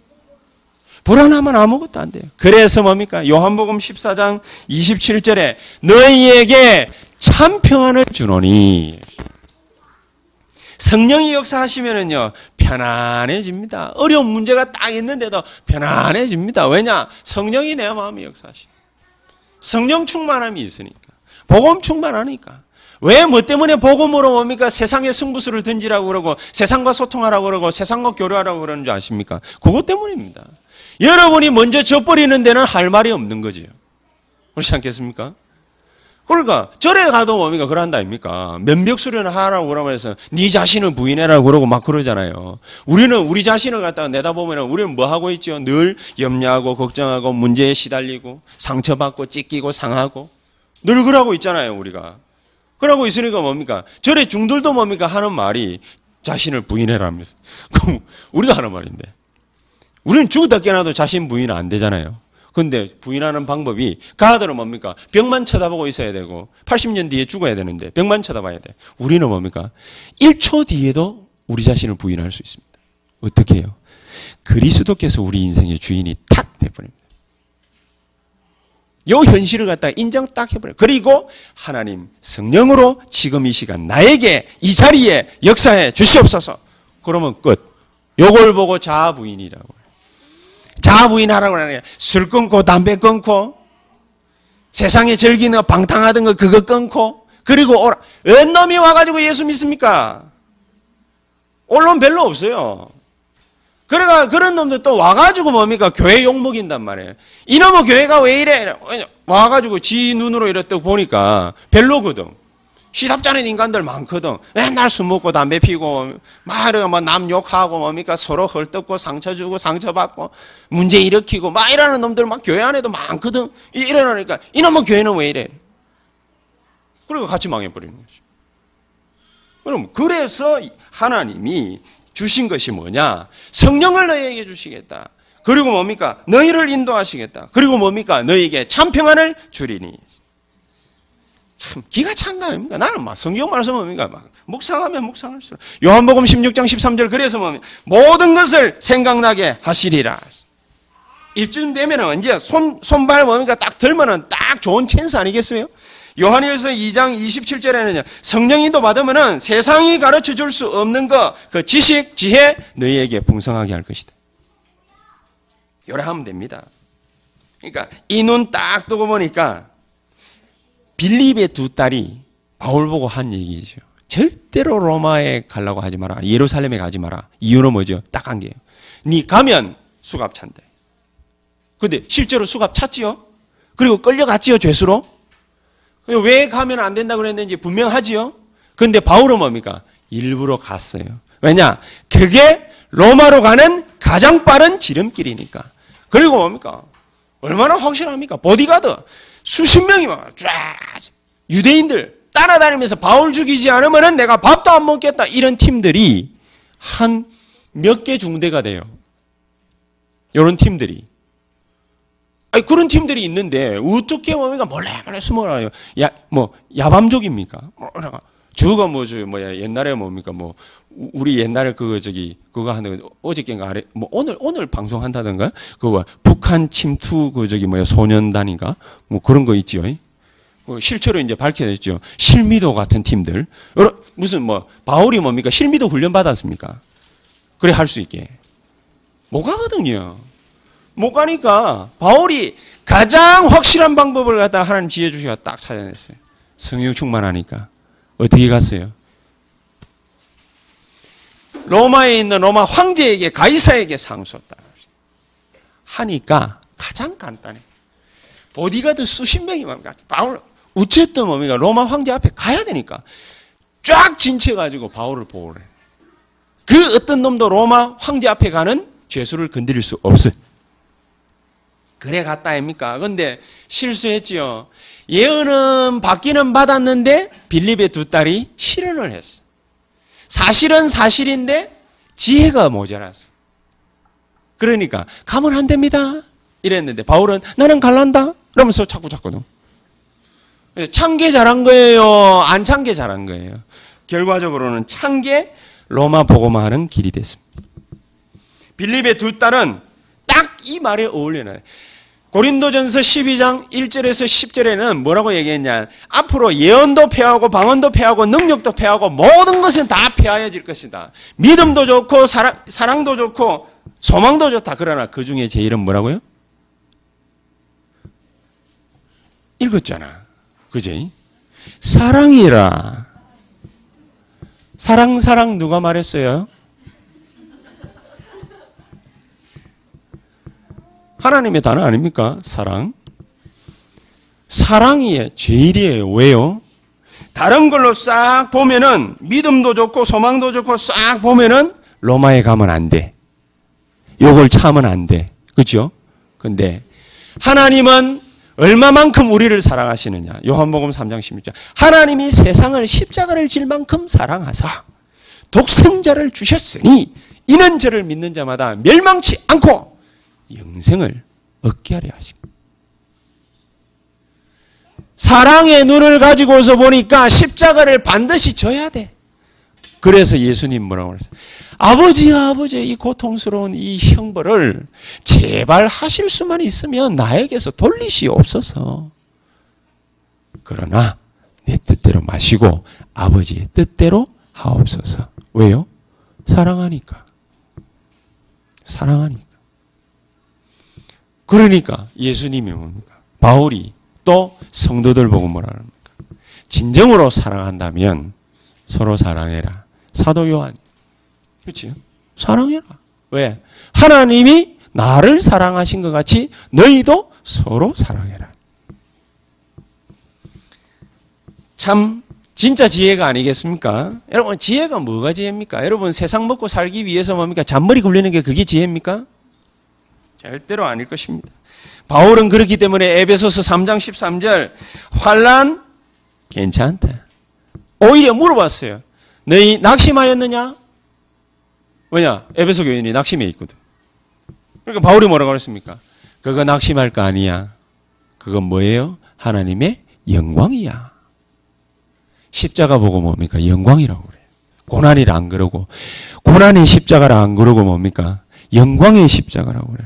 불안하면 아무것도 안 돼요. 그래서 뭡니까? 요한복음 14장 27절에 너희에게 참 평안을 주노니 성령이 역사하시면은요 편안해집니다. 어려운 문제가 딱 있는데도 편안해집니다. 왜냐? 성령이 내 마음에 역사하시. 성령 충만함이 있으니까. 복음 충만하니까. 왜 뭐 때문에 복음으로 뭡니까? 세상의 승부수를 던지라고 그러고 세상과 소통하라고 그러고 세상과 교류하라고 그러는 줄 아십니까? 그것 때문입니다. 여러분이 먼저 져버리는 데는 할 말이 없는 거지요. 그렇지 않겠습니까? 그러니까 절에 가도 뭡니까 그런다 아닙니까? 면벽 수련을 하라고 그러면서 네 자신을 부인해라고 그러고 막 그러잖아요. 우리는 우리 자신을 갖다가 내다보면 우리는 뭐 하고 있죠? 늘 염려하고 걱정하고 문제에 시달리고 상처받고 찢기고 상하고 늘 그러고 있잖아요 우리가. 그러고 있으니까 뭡니까? 절에 중들도 뭡니까 하는 말이 자신을 부인해라면서. 그럼 우리가 하는 말인데. 우리는 죽었다 깨어나도 자신 부인 안 되잖아요. 근데 부인하는 방법이 가들은 뭡니까? 벽만 쳐다보고 있어야 되고 80년 뒤에 죽어야 되는데 벽만 쳐다봐야 돼. 우리는 뭡니까? 1초 뒤에도 우리 자신을 부인할 수 있습니다. 어떻게 해요? 그리스도께서 우리 인생의 주인이 탁 돼버립니다. 요 현실을 갖다 인정 딱 해버려요. 그리고 하나님 성령으로 지금 이 시간 나에게 이 자리에 역사해 주시옵소서. 그러면 끝. 요걸 보고 자부인이라고. 자부인하라고 하는 술 끊고 담배 끊고 세상에 즐기는 방탕하던 거 그거 끊고 그리고 오라. 은 놈이 와가지고 예수 믿습니까? 언론 별로 없어요. 그래가 그런 놈들 또 와가지고 뭡니까 교회 욕 먹인단 말이에요. 이놈의 교회가 왜 이래? 와가지고 지 눈으로 이랬다 보니까 별로거든. 시답잖은 인간들 많거든. 맨날 술 먹고 담배 피고, 막 이러고 뭐남 욕하고 뭡니까 서로 헐뜯고 상처 주고 상처받고 문제 일으키고 막 이러는 놈들 막 교회 안에도 많거든. 이러니까 이놈의 교회는 왜 이래? 그리고 같이 망해버리는 거죠. 그럼 그래서 하나님이 주신 것이 뭐냐? 성령을 너희에게 주시겠다. 그리고 뭡니까? 너희를 인도하시겠다. 그리고 뭡니까? 너희에게 참 평안을 주리니. 참 기가 찬가 아닙니까? 나는 막 성경 말씀 뭡니까? 막 묵상하면 묵상할수록 요한복음 16장 13절 그래서 뭐 모든 것을 생각나게 하시리라. 입쯤 되면 언제 손 손발 뭡니까? 딱 들면은 딱 좋은 찬스 아니겠어요? 요한일서 2장 27절에는요. 성령인도 받으면은 세상이 가르쳐 줄 수 없는 거, 그 지식, 지혜 너희에게 풍성하게 할 것이다. 요래 하면 됩니다. 그러니까 이 눈 딱 뜨고 보니까 빌립의 두 딸이 바울 보고 한 얘기죠. 절대로 로마에 가려고 하지 마라. 예루살렘에 가지 마라. 이유는 뭐죠? 딱 한 개요. 네 가면 수갑 찬대. 근데 실제로 수갑 찼지요? 그리고 끌려갔지요, 죄수로? 왜 가면 안 된다고 그랬는지 분명하지요? 근데 바울은 뭡니까? 일부러 갔어요. 왜냐? 그게 로마로 가는 가장 빠른 지름길이니까. 그리고 뭡니까? 얼마나 확실합니까? 보디가드. 수십 명이 막 쫙 유대인들 따라다니면서 바울 죽이지 않으면 내가 밥도 안 먹겠다 이런 팀들이 한 몇 개 중대가 돼요. 이런 팀들이. 아니 그런 팀들이 있는데 어떻게 뭡니까 몰래 몰래 숨어라요. 야뭐 야밤족입니까? 주가 뭐죠 뭐야 옛날에 뭡니까 뭐 우리 옛날에 그 저기 그거 하는 어저께인가 아래 뭐 오늘 오늘 방송한다던가 그거 북한 침투 그 저기 뭐야 소년단인가 뭐 그런 거 있지요. 그 실제로 이제 밝혀졌죠. 실미도 같은 팀들 무슨 뭐 바울이 뭡니까 실미도 훈련 받았습니까? 그래 할 수 있게 못 가거든요. 못 가니까 바울이 가장 확실한 방법을 갖다 하나님 지혜 주시가 딱 찾아냈어요. 성령 충만하니까 어떻게 갔어요? 로마에 있는 로마 황제에게 가이사에게 상소했다. 하니까 가장 간단해. 보디가드 수십 명이 뭡니까? 바울 어쨌든 뭡니까? 로마 황제 앞에 가야 되니까 쫙 진치해가지고 바울을 보호를 해. 그 어떤 놈도 로마 황제 앞에 가는 죄수를 건드릴 수 없어요. 그래 갔다 아닙니까? 근데 실수했지요. 예언은 받기는 받았는데 빌립의 두 딸이 실언을 했어. 사실은 사실인데 지혜가 모자랐어. 그러니까 가면 안 됩니다. 이랬는데 바울은 나는 갈란다. 그러면서 자꾸 자꾸 찬게 잘한 거예요? 안 찬 게 잘한 거예요? 결과적으로는 찬 게 로마 복음화하는 길이 됐습니다. 빌립의 두 딸은 딱 이 말에 어울리는 고린도전서 12장 1절에서 10절에는 뭐라고 얘기했냐? 앞으로 예언도 폐하고 방언도 폐하고 능력도 폐하고 모든 것은 다 폐하여질 것이다. 믿음도 좋고 사랑, 사랑도 좋고 소망도 좋다. 그러나 그 중에 제일은 뭐라고요? 읽었잖아. 그지? 사랑이라. 사랑, 사랑 누가 말했어요? 하나님의 단어 아닙니까? 사랑. 사랑이 제일이에요. 왜요? 다른 걸로 싹 보면은 믿음도 좋고 소망도 좋고 싹 보면은 로마에 가면 안 돼. 요걸 참으면 안 돼. 그죠? 근데 하나님은 얼마만큼 우리를 사랑하시느냐. 요한복음 3장 16절. 하나님이 세상을 십자가를 질 만큼 사랑하사 독생자를 주셨으니 이는 저를 믿는 자마다 멸망치 않고 영생을 얻게 하려 하십니다. 사랑의 눈을 가지고서 보니까 십자가를 반드시 져야 돼. 그래서 예수님 뭐라고 그랬어요? 아버지, 아버지, 이 고통스러운 이 형벌을 제발 하실 수만 있으면 나에게서 돌리시옵소서. 그러나 내 뜻대로 마시고 아버지의 뜻대로 하옵소서. 왜요? 사랑하니까. 사랑하니까. 그러니까 예수님이 뭡니까? 바울이 또 성도들 보고 뭐라 합니까? 진정으로 사랑한다면 서로 사랑해라. 사도 요한. 그렇지? 사랑해라. 왜? 하나님이 나를 사랑하신 것 같이 너희도 서로 사랑해라. 참 진짜 지혜가 아니겠습니까? 여러분 지혜가 뭐가 지혜입니까? 여러분 세상 먹고 살기 위해서 뭡니까? 잔머리 굴리는 게 그게 지혜입니까? 절대로 아닐 것입니다. 바울은 그렇기 때문에 에베소서 3장 13절 환란 괜찮다. 오히려 물어봤어요. 너희 낙심하였느냐? 왜냐? 에베소 교인이 낙심해 있거든. 그러니까 바울이 뭐라고 그랬습니까? 그거 낙심할 거 아니야. 그건 뭐예요? 하나님의 영광이야. 십자가 보고 뭡니까? 영광이라고 그래. 고난이라 안 그러고 고난의 십자가라 안 그러고 뭡니까? 영광의 십자가라고 그래.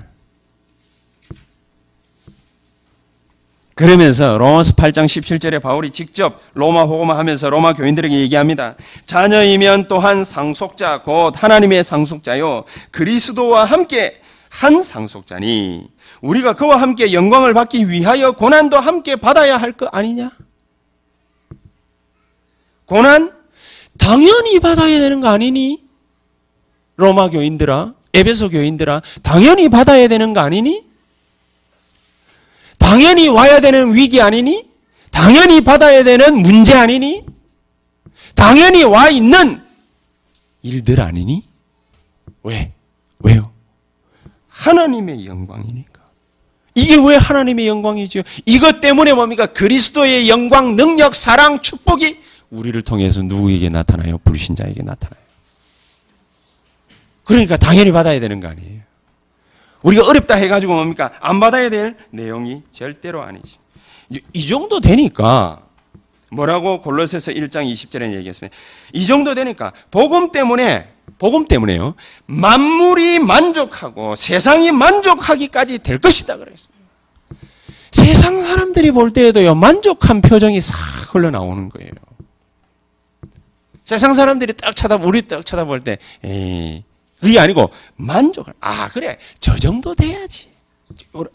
그러면서 로마서 8장 17절에 바울이 직접 로마 호고마 하면서 로마 교인들에게 얘기합니다. 자녀이면 또한 상속자 곧 하나님의 상속자요 그리스도와 함께 한 상속자니 우리가 그와 함께 영광을 받기 위하여 고난도 함께 받아야 할 것 아니냐? 고난 당연히 받아야 되는 거 아니니? 로마 교인들아, 에베소 교인들아, 당연히 받아야 되는 거 아니니? 당연히 와야 되는 위기 아니니? 당연히 받아야 되는 문제 아니니? 당연히 와 있는 일들 아니니? 왜? 왜요? 하나님의 영광이니까. 이게 왜 하나님의 영광이죠? 이것 때문에 뭡니까? 그리스도의 영광, 능력, 사랑, 축복이 우리를 통해서 누구에게 나타나요? 불신자에게 나타나요. 그러니까 당연히 받아야 되는 거 아니에요. 우리가 어렵다 해가지고 뭡니까? 안 받아야 될 내용이 절대로 아니지. 이 정도 되니까 뭐라고 골로새서 1장 20절에 얘기했습니다. 이 정도 되니까 복음 때문에 복음 때문에요. 만물이 만족하고 세상이 만족하기까지 될 것이다 그랬습니다. 세상 사람들이 볼 때에도요 만족한 표정이 싹 흘러나오는 거예요. 세상 사람들이 딱 쳐다 우리 딱 쳐다볼 때 에이 그게 아니고 만족을 아 그래 저 정도 돼야지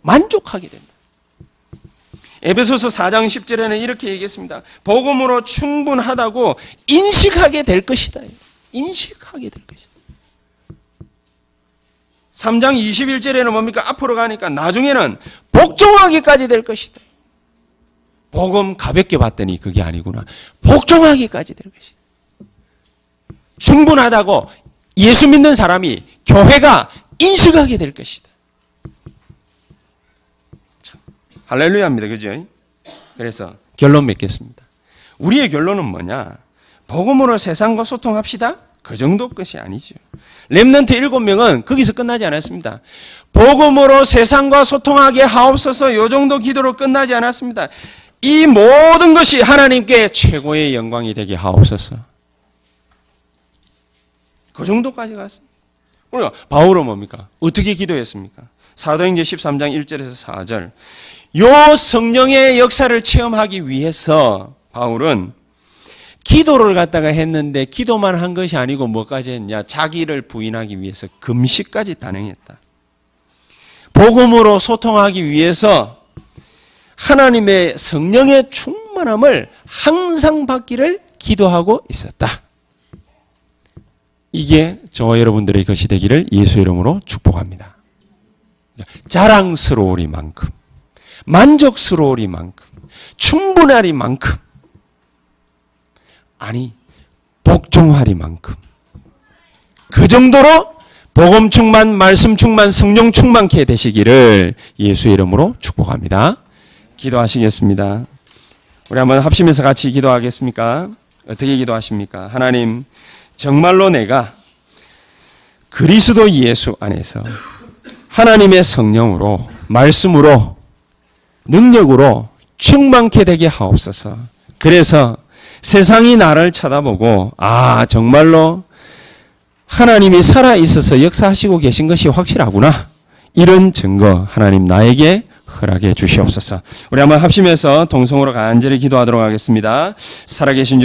만족하게 된다. 에베소서 4장 10절에는 이렇게 얘기했습니다. 복음으로 충분하다고 인식하게 될 것이다. 인식하게 될 것이다. 3장 21절에는 뭡니까? 앞으로 가니까 나중에는 복종하기까지 될 것이다. 복음 가볍게 봤더니 그게 아니구나. 복종하기까지 될 것이다. 충분하다고 예수 믿는 사람이 교회가 인식하게 될 것이다. 참, 할렐루야입니다. 그죠? 그래서 결론 맺겠습니다. 우리의 결론은 뭐냐? 복음으로 세상과 소통합시다? 그 정도 것이 아니죠. 렘넌트 일곱 명은 거기서 끝나지 않았습니다. 복음으로 세상과 소통하게 하옵소서 요 정도 기도로 끝나지 않았습니다. 이 모든 것이 하나님께 최고의 영광이 되게 하옵소서. 그 정도까지 갔습니다. 우리가 바울은 뭡니까? 어떻게 기도했습니까? 사도행전 13장 1절에서 4절. 요 성령의 역사를 체험하기 위해서 바울은 기도를 갖다가 했는데 기도만 한 것이 아니고 뭐까지 했냐? 자기를 부인하기 위해서 금식까지 단행했다. 복음으로 소통하기 위해서 하나님의 성령의 충만함을 항상 받기를 기도하고 있었다. 이게 저와 여러분들의 것이 되기를 예수 이름으로 축복합니다. 자랑스러우리만큼, 만족스러우리만큼, 충분하리만큼, 아니 복종하리만큼 그 정도로 복음 충만, 말씀 충만, 성령 충만케 되시기를 예수 이름으로 축복합니다. 기도하시겠습니다. 우리 한번 합심해서 같이 기도하겠습니까? 어떻게 기도하십니까? 하나님, 정말로 내가 그리스도 예수 안에서 하나님의 성령으로, 말씀으로, 능력으로 충만케 되게 하옵소서. 그래서 세상이 나를 쳐다보고, 아, 정말로 하나님이 살아 있어서 역사하시고 계신 것이 확실하구나. 이런 증거 하나님 나에게 허락해 주시옵소서. 우리 한번 합심해서 동성으로 간절히 기도하도록 하겠습니다. 살아계신 주